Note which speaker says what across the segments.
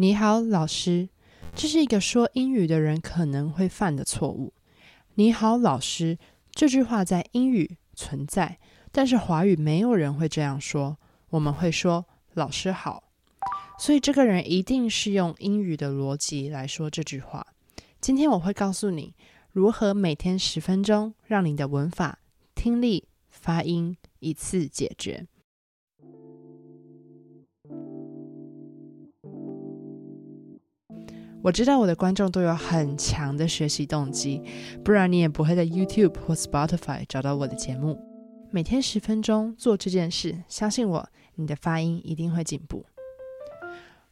Speaker 1: 你好，老师。这是一个说英语的人可能会犯的错误。你好，老师。这句话在英语存在，但是华语没有人会这样说。我们会说老师好。所以这个人一定是用英语的逻辑来说这句话。今天我会告诉你如何每天十分钟，让你的文法、听力、发音一次解决。我知道我的观众都有很强的学习动机，不然你也不会在 YouTube 或 Spotify 找到我的节目。每天十分钟做这件事，相信我，你的发音一定会进步。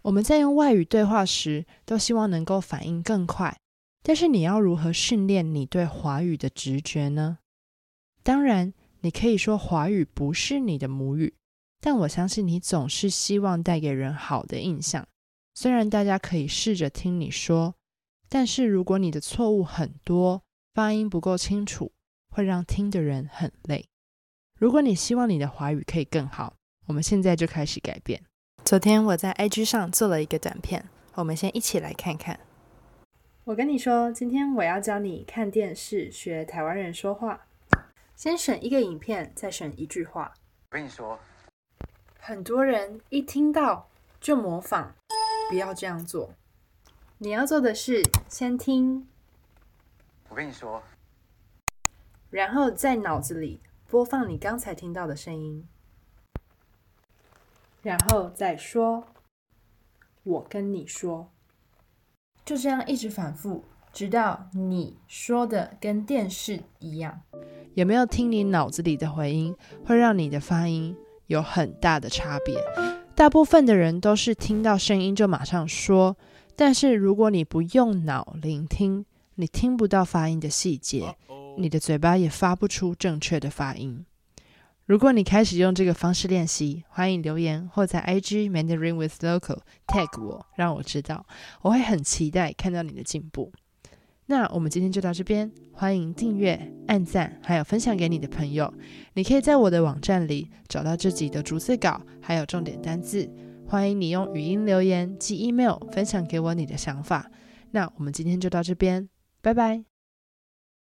Speaker 1: 我们在用外语对话时，都希望能够反应更快，但是你要如何训练你对华语的直觉呢？当然，你可以说华语不是你的母语，但我相信你总是希望带给人好的印象。虽然大家可以试着听你说，但是如果你的错误很多，发音不够清楚，会让听的人很累。如果你希望你的华语可以更好，我们现在就开始改变。昨天我在 IG 上做了一个短片，我们先一起来看看。我跟你说，今天我要教你看电视学台湾人说话。先选一个影片，再选一句话。
Speaker 2: 我跟你说，
Speaker 1: 很多人一听到就模仿。不要这样做。你要做的是先听，
Speaker 2: 我跟你说，
Speaker 1: 然后在脑子里播放你刚才听到的声音，然后再说。我跟你说，就这样一直反复，直到你说的跟电视一样。有没有听你脑子里的回音，会让你的发音有很大的差别？大部分的人都是听到声音就马上说，但是如果你不用脑聆听，你听不到发音的细节，你的嘴巴也发不出正确的发音。如果你开始用这个方式练习，欢迎留言或在 IG Mandarin with Local tag 我，让我知道，我会很期待看到你的进步。那我们今天就到这边，欢迎订阅、按赞，还有分享给你的朋友。你可以在我的网站里找到这集的逐字稿，还有重点单字。欢迎你用语音留言、寄 email 分享给我你的想法。那我们今天就到这边，拜拜。